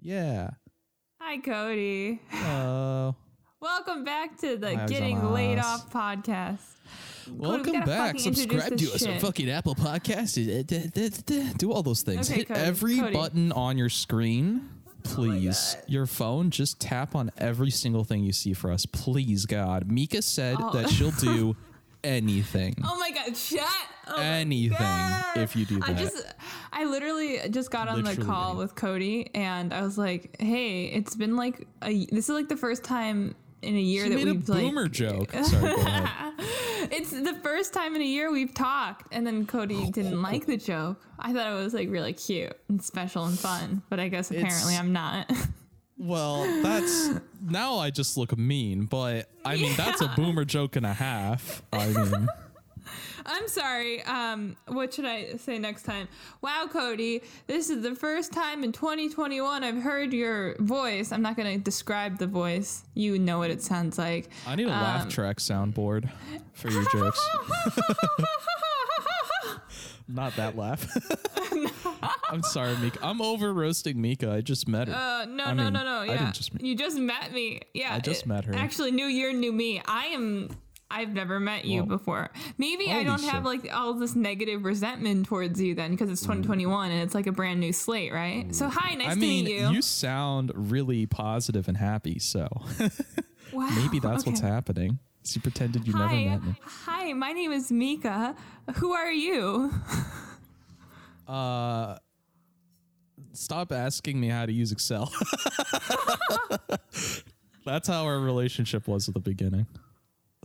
Yeah. Hi, Cody. Uh, Welcome back to the Getting. Laid Off podcast. welcome gotta back. fucking introduce Subscribe to this us on shit. fucking Apple Podcasts. D- d- d- Do all those things. Okay, Hit Cody, every Cody. Oh button on your screen. Please, God. your phone, just tap on every single thing you see for us. Please, God. Mika said that she'll do anything. Oh my god, shut oh anything God. if you do that. I just, I literally just got on the call with Cody, and I was like, "Hey, it's been like a, this is like the first time in a year She that made we've like, boomer joke. Sorry, it's the first time in a year we've talked." And then Cody oh. didn't like the joke. I thought it was like really cute and special and fun, but I guess apparently It's- I'm not. Well, that's now I just look mean, but I mean that's a boomer joke and a half. I mean, I'm sorry. Um, what should I say next time? Wow, Cody, this is the first time in 2021 I've heard your voice. I'm not going to describe the voice. You know what it sounds like. I need a laugh Um, track soundboard for your jokes. Not that laugh. I'm sorry, Mika. I'm over roasting Mika. I just met her. Uh, no, I no, mean, no, no. I Yeah, just you just met me. Yeah, I just it- met her. Actually, new year, new me. I am. I've never met you Whoa. before. Maybe I don't have like all this negative resentment towards you then because Mm. it's 2021 and it's like a brand new slate, right? So hi, nice I to mean, meet you. You sound really positive and happy, so wow, maybe that's what's happening. So you pretended you never met me. hi. My name is Mika. Who are you? Uh, stop asking me how to use Excel. That's how our relationship was at the beginning.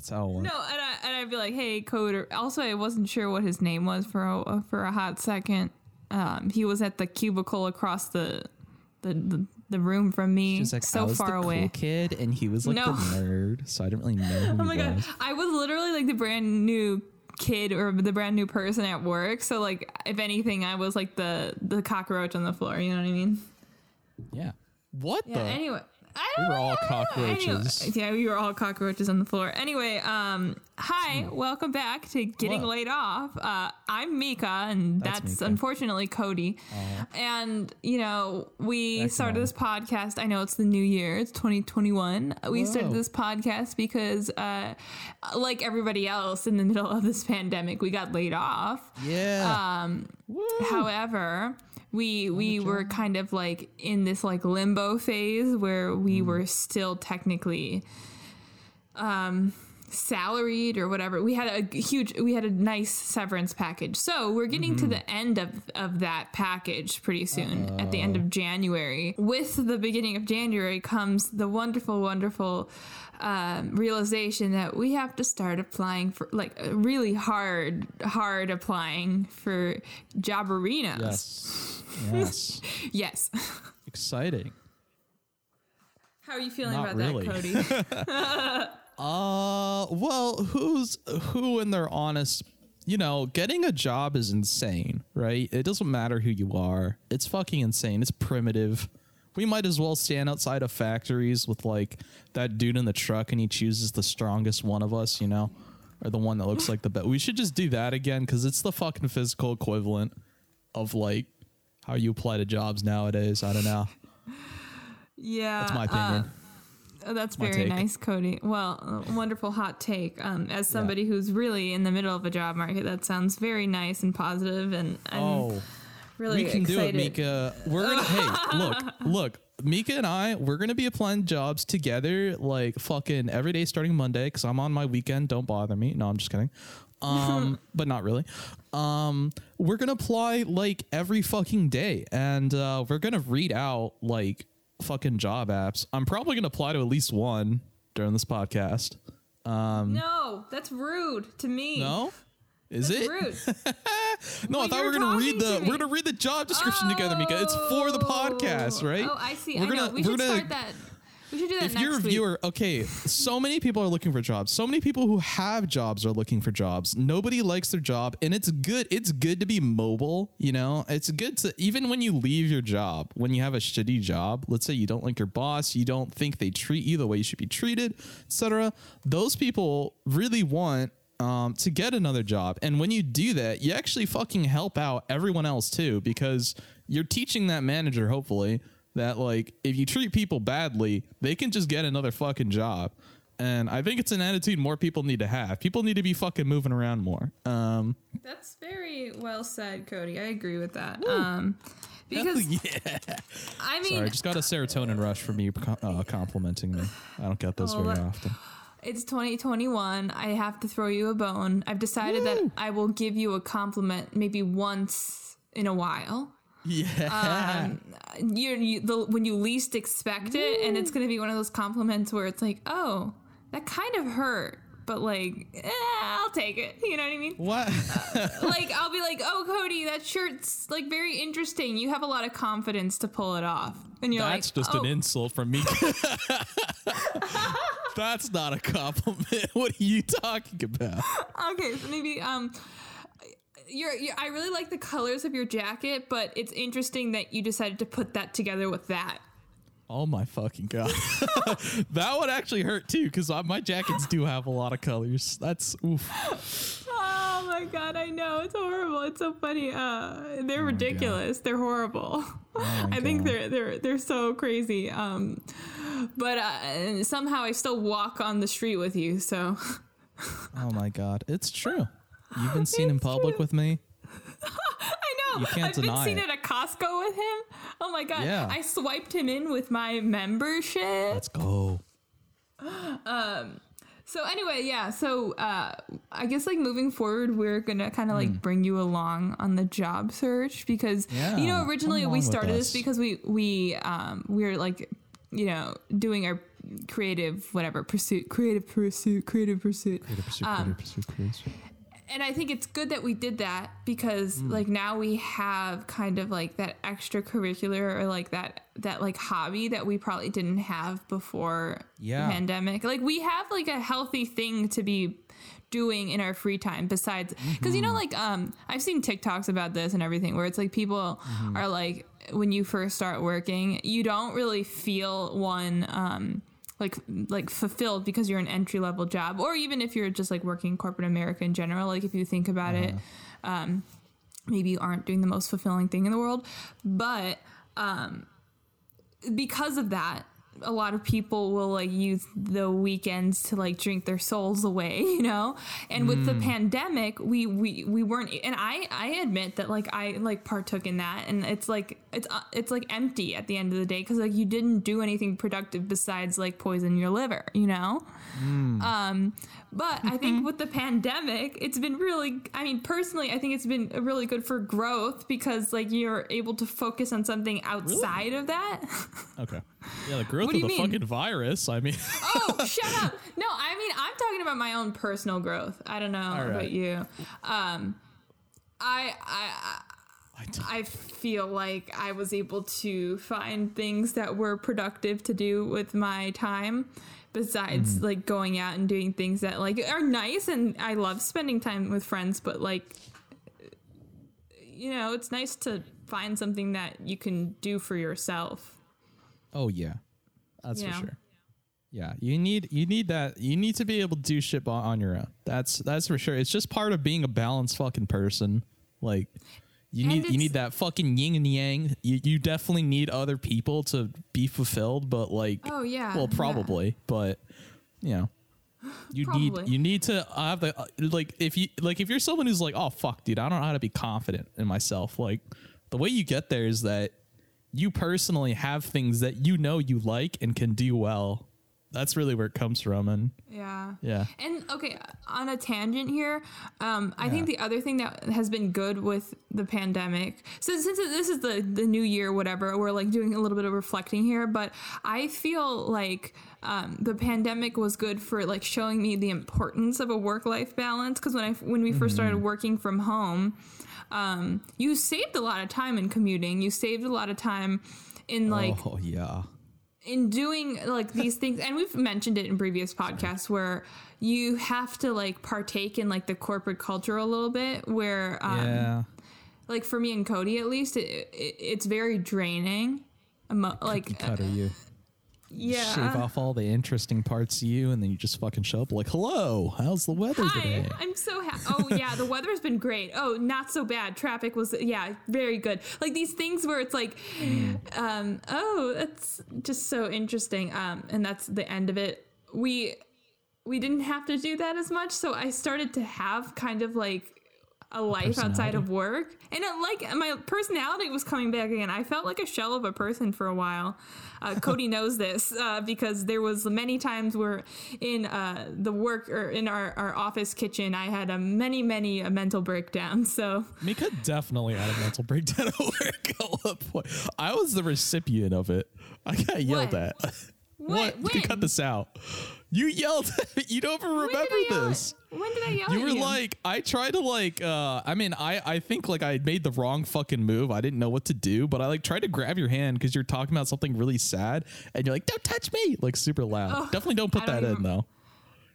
That's how it went. No, and, I, and I'd be like, hey, coder. Also, I wasn't sure what his name was for a, for a hot second. Um, he was at the cubicle across the the, the, the room from me, She's like, so far the away. cool kid, and he was like No. the nerd, so I didn't really know Oh my god, was. I was literally like the brand new kid or the brand new person at work. So like, if anything, I was like the the cockroach on the floor. You know what I mean? Yeah. What Yeah. the? Anyway, We don't were all cockroaches. Anyway, yeah, we were all cockroaches on the floor. Anyway, um, hi, welcome back to Getting. Laid Off. Uh, I'm Mika, and That's that's, Mika. unfortunately Cody. And you know, we That's started this podcast. I know it's the new year; it's 2021. We started Whoa. this podcast because, uh, like everybody else in the middle of this pandemic, we got laid off. yeah. Um, Woo. However, we we were kind of like in this like limbo phase where we Hmm. were still technically um salaried or whatever. We had a huge we had a nice severance package. So, we're getting Mm-hmm. to the end of of that package pretty soon at the end of January. With the beginning of January comes the wonderful wonderful um, realization that we have to start applying for like really hard hard applying for job arenas. yes. Yes. Yes. Exciting. How are you feeling Not about really. that, Cody? Uh, well, who's who in their honest, you know, getting a job is insane, right? It doesn't matter who you are. It's fucking insane. It's primitive. We might as well stand outside of factories with like that dude in the truck and he chooses the strongest one of us, you know, or the one that looks like the best. We should just do that again because it's the fucking physical equivalent of like how you apply to jobs nowadays. I don't know. yeah. That's my opinion. Oh, that's My very take. nice, Cody. Well, wonderful hot take. Um, as somebody who's really in the middle of a job market, that sounds very nice and positive, and I'm oh. really we can do it, Mika. We're gonna hey, look, look, Mika and I, we're gonna be applying jobs together like fucking every day starting Monday because I'm on my weekend. Don't bother me. No, I'm just kidding. Um, but not really. Um, we're gonna apply like every fucking day, and uh, we're gonna read out like fucking job apps. I'm probably gonna apply to at least one during this podcast. Um, No, that's rude to me. No, is That's it? rude. No, I thought we were gonna read the to we're gonna read the job description together, Mika. It's for the podcast, right? Oh, I see. We're I gonna- We we're should gonna- start that. We should do that if next you're a week. viewer, okay, so many people are looking for jobs. So many people who have jobs are looking for jobs. Nobody likes their job, and it's good. It's good to be mobile. You know, it's good to even when you leave your job, when you have a shitty job. Let's say you don't like your boss, you don't think they treat you the way you should be treated, etc. Those people really want um, to get another job, and when you do that, you actually fucking help out everyone else too, because you're teaching that manager hopefully that like if you treat people badly, they can just get another fucking job. And I think it's an attitude more people need to have. People need to be fucking moving around more. Um, That's very well said, Cody. I agree with that. Um, because yeah. I mean, Sorry, I just got a serotonin rush from you uh, complimenting me. I don't get those Oh, very often. It's 2021. I have to throw you a bone. I've decided that I will give you a compliment maybe once in a while. Yeah. You're, you the when you least expect it, and it's gonna be one of those compliments where it's like, oh, that kind of hurt, but like, eh, I'll take it. You know what I mean? what? like I'll be like, oh, Cody, that shirt's like very interesting. You have a lot of confidence to pull it off, and you're like, That's like, just oh, an insult from me. That's not a compliment. What are you talking about? Okay, so maybe um you're, you're I really like the colors of your jacket, but it's interesting that you decided to put that together with that. Oh my fucking god. that would actually hurt too, because my jackets do have a lot of colors. That's oof. Oh my god, I know. It's horrible. It's so funny. Uh they're ridiculous. They're horrible. my I think God. they're they're they're so crazy. Um but uh, somehow I still walk on the street with you, so Oh my god. It's true. You've been seen in public with me. I know. You can't I've been deny seen it. at a Costco with him. Oh my god. Yeah. I swiped him in with my membership. Let's go. Um So anyway, yeah. So uh, I guess like moving forward, we're gonna kind of like bring you along on the job search because you Hmm. Know originally we started this because we we um we were like you know doing our creative whatever pursuit creative pursuit creative pursuit creative pursuit, Um, and I think it's good that we did that because Hmm. like now we have kind of like that extracurricular or like that that like hobby that we probably didn't have before Yeah. the pandemic. Like we have like a healthy thing to be doing in our free time besides because you know Mm-hmm. like um I've seen TikToks about this and everything where it's like people Mm-hmm. are like when you first start working you don't really feel one um like like fulfilled because you're an entry level job or even if you're just like working corporate America in general like if you think about it um maybe you aren't doing the most fulfilling thing in the world. But um because of that a lot of people will like use the weekends to like drink their souls away you know? And with the pandemic we we we weren't and i i admit that like i like partook in that and it's like it's uh, it's like empty at the end of the day because like you didn't do anything productive besides like poison your liver you know? Um but i think with the pandemic it's been really i mean personally i think it's been really good for growth because like you're able to focus on something outside of that Okay. Yeah, the growth of the mean? fucking virus. I mean, oh, shut up. No, I mean, I'm talking about my own personal growth. I don't know right. about you. Um, I, I, I I feel like I was able to find things that were productive to do with my time besides hmm. like going out and doing things that like are nice and I love spending time with friends, but like, you know, it's nice to find something that you can do for yourself. oh yeah, that's You for sure. Yeah, you need you need that. You need to be able to do shit on, on your own. That's that's for sure. It's just part of being a balanced fucking person. Like you need you need that fucking yin and yang. You you definitely need other people to be fulfilled. But like, Oh, yeah, well, yeah. probably. But you know, you Probably. need you need to have the uh, like if you like if you're someone who's like, oh fuck, dude, I don't know how to be confident in myself. Like the way you get there is that you personally have things that you know you like and can do well. That's really where it comes from, and Yeah. yeah, And okay, on a tangent here, um, I think the other thing that has been good with the pandemic, so since this is the the new year, whatever, we're like doing a little bit of reflecting here, but I feel like um, the pandemic was good for like showing me the importance of a work life balance because when I when we first started working from home, um, you saved a lot of time in commuting, you saved a lot of time in like oh yeah, in doing like these things and we've mentioned it in previous podcasts where you have to like partake in like the corporate culture a little bit where um, yeah. like for me and cody at least it, it, it's very draining Emo- like are you? Yeah. Shave off all the interesting parts of you, and then you just fucking show up like, "Hello, how's the weather Hi, today?" I'm so happy. Oh yeah, the weather's been great. Oh, not so bad. Traffic was yeah, very good. Like these things where it's like, um, oh, that's just so interesting. Um, and that's the end of it. We we didn't have to do that as much, so I started to have kind of like a life outside of work, and it, like my personality was coming back again. I felt like a shell of a person for a while. Uh, Cody knows this uh, because there was many times where in uh, the work or in our, our office kitchen, I had a many many a mental breakdown. So Mika definitely had a mental breakdown at work at one point. I was the recipient of it. I got yelled What? at. What? You can cut this out. You yelled. you don't even remember this. At, when did I yell? You were like, I tried to like, uh, I mean, I, I think like I made the wrong fucking move. I didn't know what to do, but I like tried to grab your hand because you're talking about something really sad, and you're like, "Don't touch me!" Like super loud. Oh, Definitely don't put don't that in though.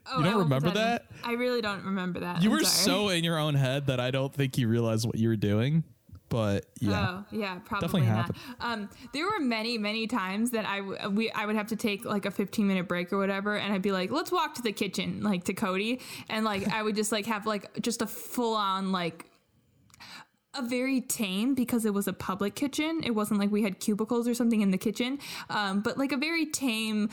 Oh, you don't I remember in. that? I really don't remember that. You I'm were sorry. so in your own head that I don't think you realized what you were doing. But yeah, Oh yeah, probably Definitely not. Um, there were many, many times that I w- we I would have to take like a 15 minute break or whatever, and I'd be like, "Let's walk to the kitchen," like to Cody, and like I would just like have like just a full on like a very tame because it was a public kitchen. It wasn't like we had cubicles or something in the kitchen, um, but like a very tame.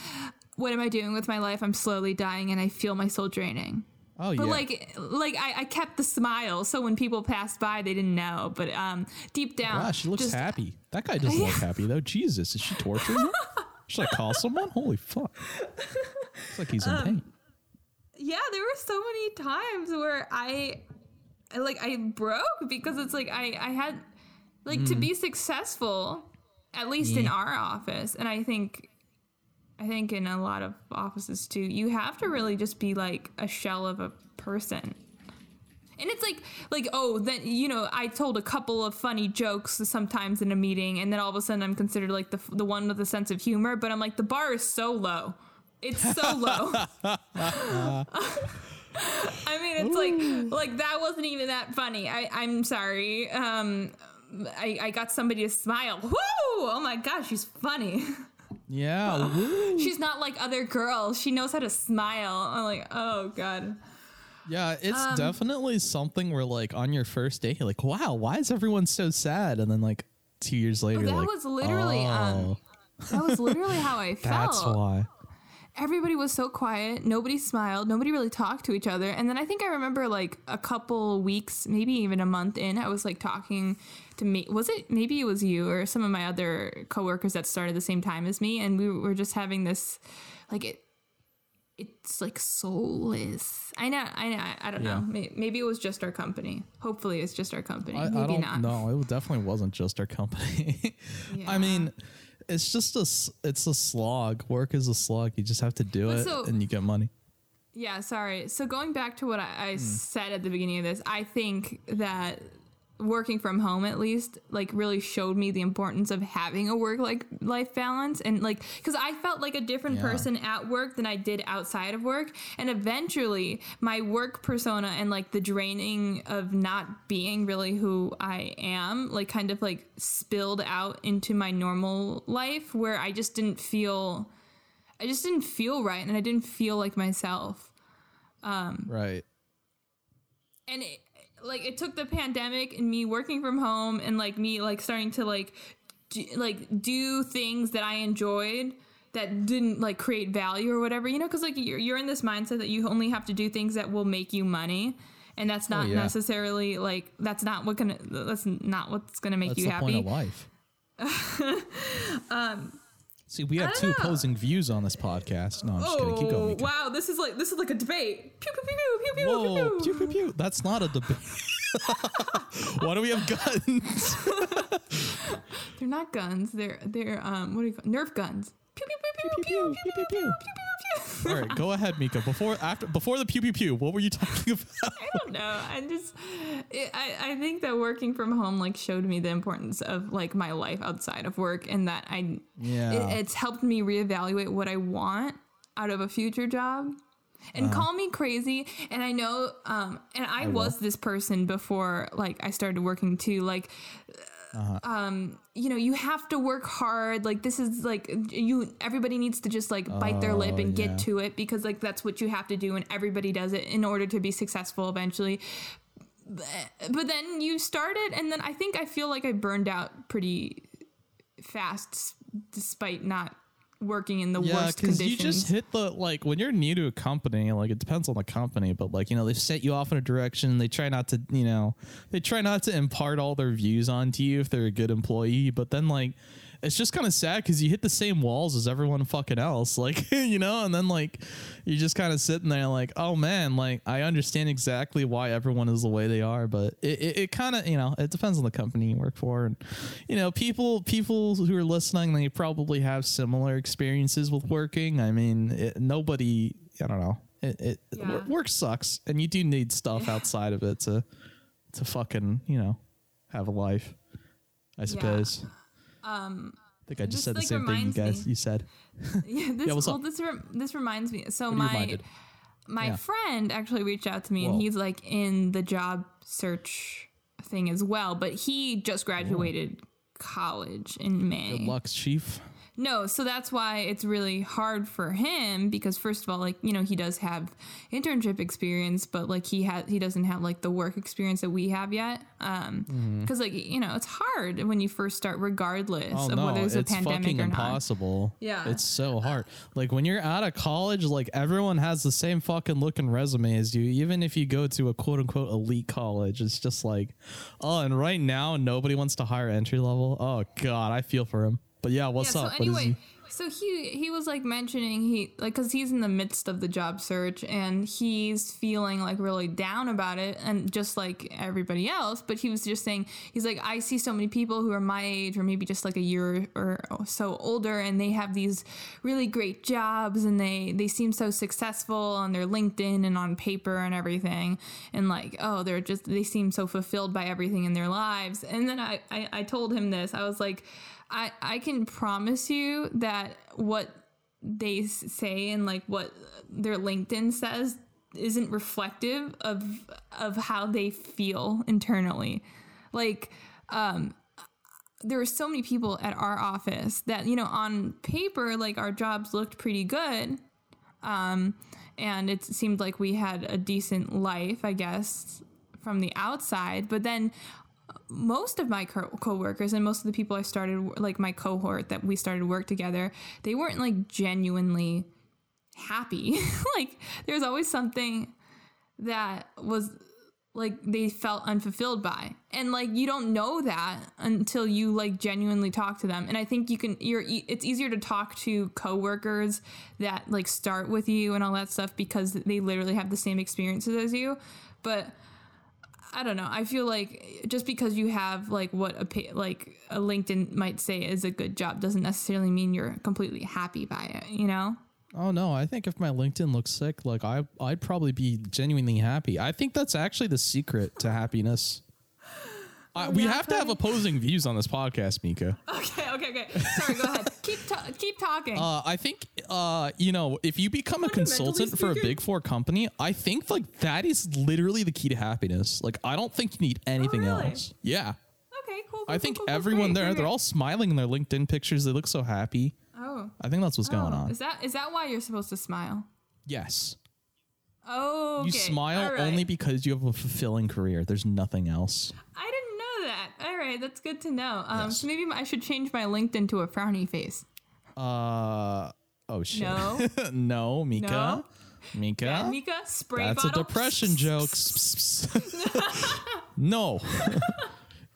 What am I doing with my life? I'm slowly dying, and I feel my soul draining. Oh But yeah. like, like I, I kept the smile, so when people passed by, they didn't know. But um, deep down, wow, she looks just- happy. That guy doesn't look happy though. Jesus, is she torturing him? Should I call someone? Holy fuck! It's like he's in Um, pain. Yeah, there were so many times where I, I, like I broke because it's like I I had like to be successful, at least in our office, and I think. I think in a lot of offices too, you have to really just be like a shell of a person. And it's like, like, oh, then you know, I told a couple of funny jokes sometimes in a meeting, and then all of a sudden I'm considered like the the one with a sense of humor. But I'm like, the bar is so low, it's so low. I mean, it's like, like that wasn't even that funny. I I'm sorry. Um, I I got somebody to smile. Woo! Oh my gosh, she's funny. Yeah. She's not like other girls. She knows how to smile. I'm like, oh god. Yeah, it's Um, definitely something where like on your first date, you're like, wow, why is everyone so sad? And then like two years later, that like, was literally, um, oh, That was literally how I felt. that's why. everybody was so quiet. Nobody smiled. Nobody really talked to each other. And then I think I remember like a couple weeks, maybe even a month in, I was like talking to me. Was it maybe it was you or some of my other coworkers that started the same time as me, and we were just having this like it. It's like soulless. I know. I know. I don't Yeah. know. Maybe it was just our company. Hopefully, it's just our company. I, I maybe don't not. know. It definitely wasn't just our company. Yeah. I mean, it's just a s- it's a slog. Work is a slog. You just have to do But it, so- and you get money. Yeah, sorry. So going back to what I. I hmm. said at the beginning of this, I think that working from home at least like really showed me the importance of having a work like life balance and like because i felt like a different Yeah. person at work than i did outside of work and eventually my work persona and like the draining of not being really who i am like kind of like spilled out into my normal life where i just didn't feel i just didn't feel right and i didn't feel like myself um Right. and it, like it took the pandemic and me working from home and like me like starting to like do, like do things that I enjoyed that didn't like create value or whatever you know because like you're, you're in this mindset that you only have to do things that will make you money and that's oh, not Oh, yeah. necessarily like that's not what gonna that's not what's gonna make That's you the point happy of life. Um, See, we have two Um, know. opposing views on this podcast. No, I'm just kidding. Keep going. oh Mika. wow this is like this is like a debate pew pew pew pew pew pew Whoa, pew pew pew pew. That's not a debate. Why do we have guns? they're not guns they're they're um what do you call nerf guns pew pew pew pew pew pew pew pew pew pew All right, go ahead, Mika. Before after before the pew pew pew, what were you talking about? I don't know. I just, it, I, I think that working from home like showed me the importance of like my life outside of work, and that I, Yeah. it, it's helped me reevaluate what I want out of a future job. And call me crazy, and I know, um, and I, will. was this person before, like I started working too. Like, um, you know, you have to work hard. Like this is like you. Everybody needs to just like bite their lip Oh, and get to it because like that's what you have to do, and everybody does it in order to be successful eventually. But, but then you started, and then I think I feel like I burned out pretty fast, despite not working in the Yeah, worst because conditions. you just hit the like when you're new to a company, like it depends on the company, but like you know they set you off in a direction. They try not to, you know, they try not to impart all their views onto you if they're a good employee. But then like it's just kind of sad because you hit the same walls as everyone fucking else, like you know, and then like you're just kind of sitting there like, oh man, like I understand exactly why everyone is the way they are, but it it, it kind of you know it depends on the company you work for, and you know people people who are listening they probably have similar experiences with working. I mean, it, nobody, I don't know, it, it Yeah. work sucks, and you do need stuff outside of it to to fucking you know have a life. I suppose. Um, I think I just, said the same thing you guys me- you said. yeah, this, what's well, up? this rem- this reminds me. So What my my Yeah. friend actually reached out to me, and he's like in the job search thing as well. But he just graduated college in May. Good luck, chief. No, so that's why it's really hard for him because first of all, like you know, he does have internship experience, but like he has he doesn't have like the work experience that we have yet. Um, Mm-hmm. because like you know, it's hard when you first start, regardless Oh of no, whether there's a pandemic fucking or not. impossible. Yeah. it's so hard. Like when you're out of college, like everyone has the same fucking looking resume as you. Even if you go to a quote unquote elite college, it's just like, oh, and right now nobody wants to hire entry level. Oh god, I feel for him. But yeah, what's yeah, up? So What anyway, he? so he he was like mentioning he like because he's in the midst of the job search and he's feeling like really down about it and just like everybody else. But he was just saying he's like I see so many people who are my age or maybe just like a year or so older and they have these really great jobs and they they seem so successful on their LinkedIn and on paper and everything and like oh they're just they seem so fulfilled by everything in their lives. And then I I, I told him this I was like. I, I can promise you that what they say and like what their LinkedIn says isn't reflective of of how they feel internally. Like um there were so many people at our office that you know on paper like our jobs looked pretty good um and it seemed like we had a decent life i guess from the outside but then most of my co- coworkers and most of the people I started like my cohort that we started work together, they weren't like genuinely happy. like there's always something that was like they felt unfulfilled by. And like you don't know that until you like genuinely talk to them. And I think you can you're it's easier to talk to coworkers that like start with you and all that stuff because they literally have the same experiences as you. But I don't know. I feel like just because you have like what a like a LinkedIn might say is a good job doesn't necessarily mean you're completely happy by it. You know? Oh no, I think if my LinkedIn looks sick, like I I'd probably be genuinely happy. I think that's actually the secret to happiness. I, oh, we yeah, have to have opposing views on this podcast, Mika. Okay. Okay. Okay. Sorry. Go ahead. Keep ta- keep talking. Uh, I think uh, you know if you become a consultant for a big four company, I think like that is literally the key to happiness. Like I don't think you need anything Oh, really? else. Yeah, okay. Cool. cool, I think cool, cool, everyone there, they're all smiling in their LinkedIn pictures. They look so happy. Oh. I think that's what's going Oh, on. Is that is that why you're supposed to smile? yes, Oh. you smile only because you have a fulfilling career. There's nothing else. I didn't that. All right, that's good to know. Um, Yes. so maybe I should change my LinkedIn to a frowny face. Uh oh shit. No. no, Mika. No? Mika. Yeah, Mika, spray That's bottle. a depression joke. no.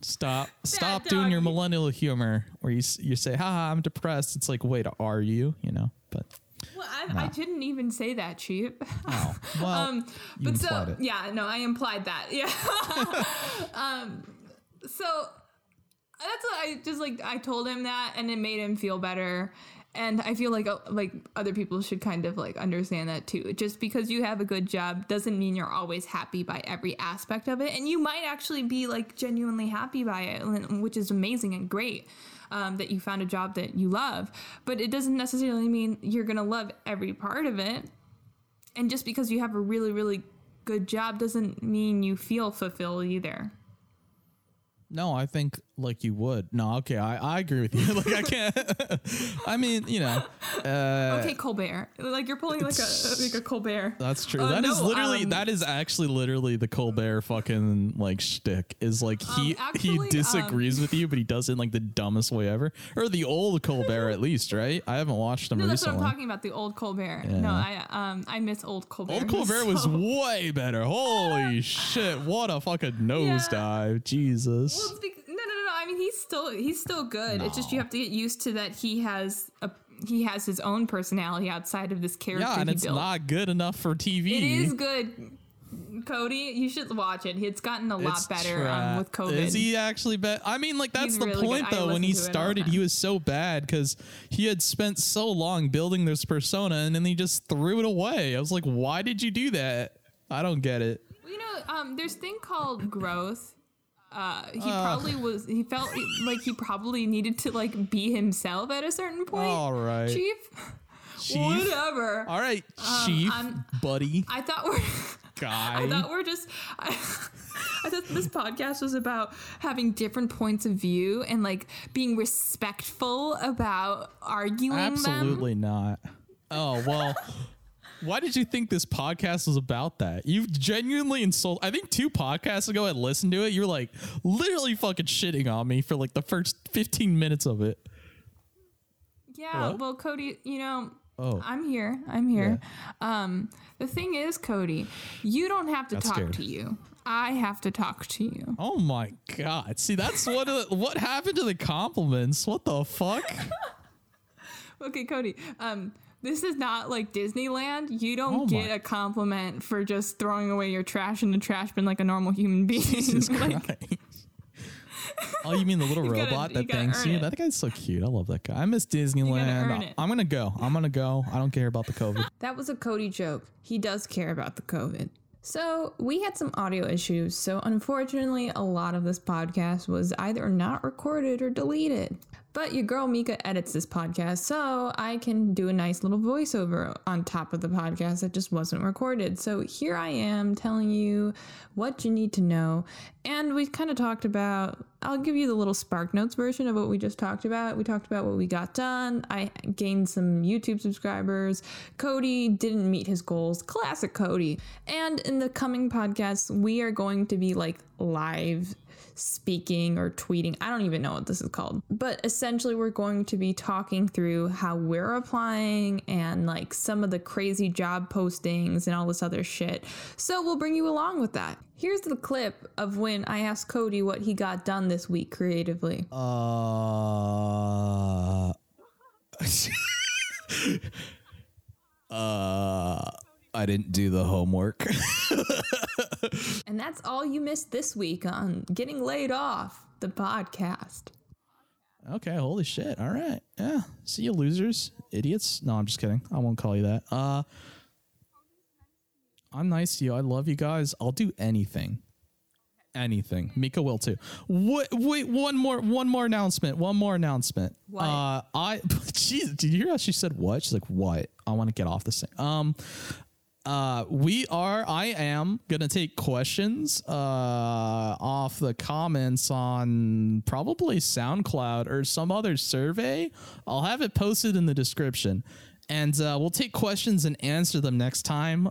Stop. Stop doing your millennial humor where you you say, "Ha, I'm depressed." It's like, "Wait, are you?" You know, but Well, I, I didn't even say that, cheap. oh, well, um, but so it. yeah, no, I implied that. Yeah. um, so that's what I just like. I told him that, and it made him feel better. And I feel like uh, like other people should kind of like understand that too. Just because you have a good job doesn't mean you're always happy by every aspect of it, and you might actually be like genuinely happy by it, which is amazing and great. Um, that you found a job that you love, but it doesn't necessarily mean you're gonna love every part of it. And just because you have a really, really good job doesn't mean you feel fulfilled either. No, I think like you would. No, okay, I, I agree with you. like I can't. I mean, you know, uh, Okay, Colbert. Like you're pulling like a like a Colbert. that's true. Uh, That is no, literally um, that is actually literally the Colbert fucking like shtick. Is like he actually, he um, disagrees with you, but he does it in like the dumbest way ever. Or the old Colbert at least, right? I haven't watched him No, that's what recently. I'm talking about. The old Colbert. No, I um I miss old Colbert. Old Colbert was so- way better. Holy shit! What a fucking nosedive, Jesus! Well, it's bec-. I mean, he's still he's still good. It's just you have to get used to that he has a he has his own personality outside of this character yeah, and it's built. not good enough for TV. it is good, Cody. You should watch it. It's gotten a lot It's better um, with COVID. Is he actually bad? I mean, like that's He's the really point good. Though. When he listen to it all the started, he was so bad because he had spent so long building this persona, and then he just threw it away. I was like, why did you do that? I don't get it. you know, um, there's thing called growth. Uh, he Ugh. probably was. He felt like he probably needed to like be himself at a certain point. All right, Chief, Chief. whatever. All right, Chief, I'm- buddy, I thought we're. guy. I thought we're just. I, I thought this podcast was about having different points of view and like being respectful about arguing them. Absolutely not. Oh well. Why did you think this podcast was about that? You genuinely insulted. I think two podcasts ago, I listened to it. You were like literally fucking shitting on me for like the first fifteen minutes of it. Yeah. Hello? Well, Cody, you know. Oh. I'm here. I'm here. Um, the thing is, Cody, you don't have to Got talk scared. to you. I have to talk to you. Oh my god! See, that's what uh, what happened to the compliments. What the fuck? Okay, Cody. Um, this is not like Disneyland. You don't Oh get a compliment for just throwing away your trash in the trash bin like a normal human being. Jesus Like, Christ! oh, you mean the little You gotta- robot you that thanks you? it. That guy's so cute. I love that guy. I miss Disneyland. Uh, I'm gonna go. I'm gonna go. I don't care about the COVID. That was a Cody joke. He does care about the COVID. So, we had some audio issues. So, unfortunately, a lot of this podcast was either not recorded or deleted. But your girl Mika edits this podcast, so I can do a nice little voiceover on top of the podcast that just wasn't recorded. So, here I am telling you what you need to know. And we kind of talked about, I'll give you the little Spark Notes version of what we just talked about. We talked about what we got done. I gained some YouTube subscribers. Cody didn't meet his goals. Classic Cody. And in the coming podcasts, we are going to be like live speaking or tweeting. I don't even know what this is called. But essentially, we're going to be talking through how we're applying and like some of the crazy job postings and all this other shit. So we'll bring you along with that. Here's the clip of when I asked Cody what he got done this week creatively. Uh. uh. I didn't do the homework. And that's all you missed this week on Getting Laid Off, the podcast. okay, holy shit. All right. Yeah. See you losers, idiots. No, I'm just kidding. I won't call you that. Uh I'm nice to you. I love you guys. I'll do anything. Anything. Mika will too. Wait, wait, one more one more announcement. One more announcement. What? Uh I jeez, did you hear how she said what? She's like, "What? I want to get off this thing." Um uh we are i am gonna take questions uh off the comments on probably soundcloud or some other survey. I'll have it posted in the description. And uh, we'll take questions and answer them next time.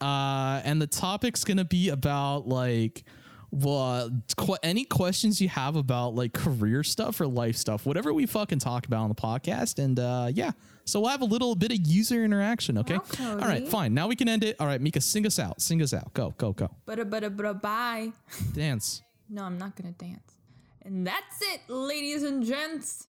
Uh and the topic's gonna be about like well, qu- any questions you have about like career stuff or life stuff, whatever we fucking talk about on the podcast, and uh, yeah, so we'll have a little bit of user interaction. Okay, Wow, all right, fine. Now we can end it. All right, Mika, sing us out. Sing us out. Go, go, go. But but bye. Dance. No, I'm not gonna dance. And that's it, ladies and gents.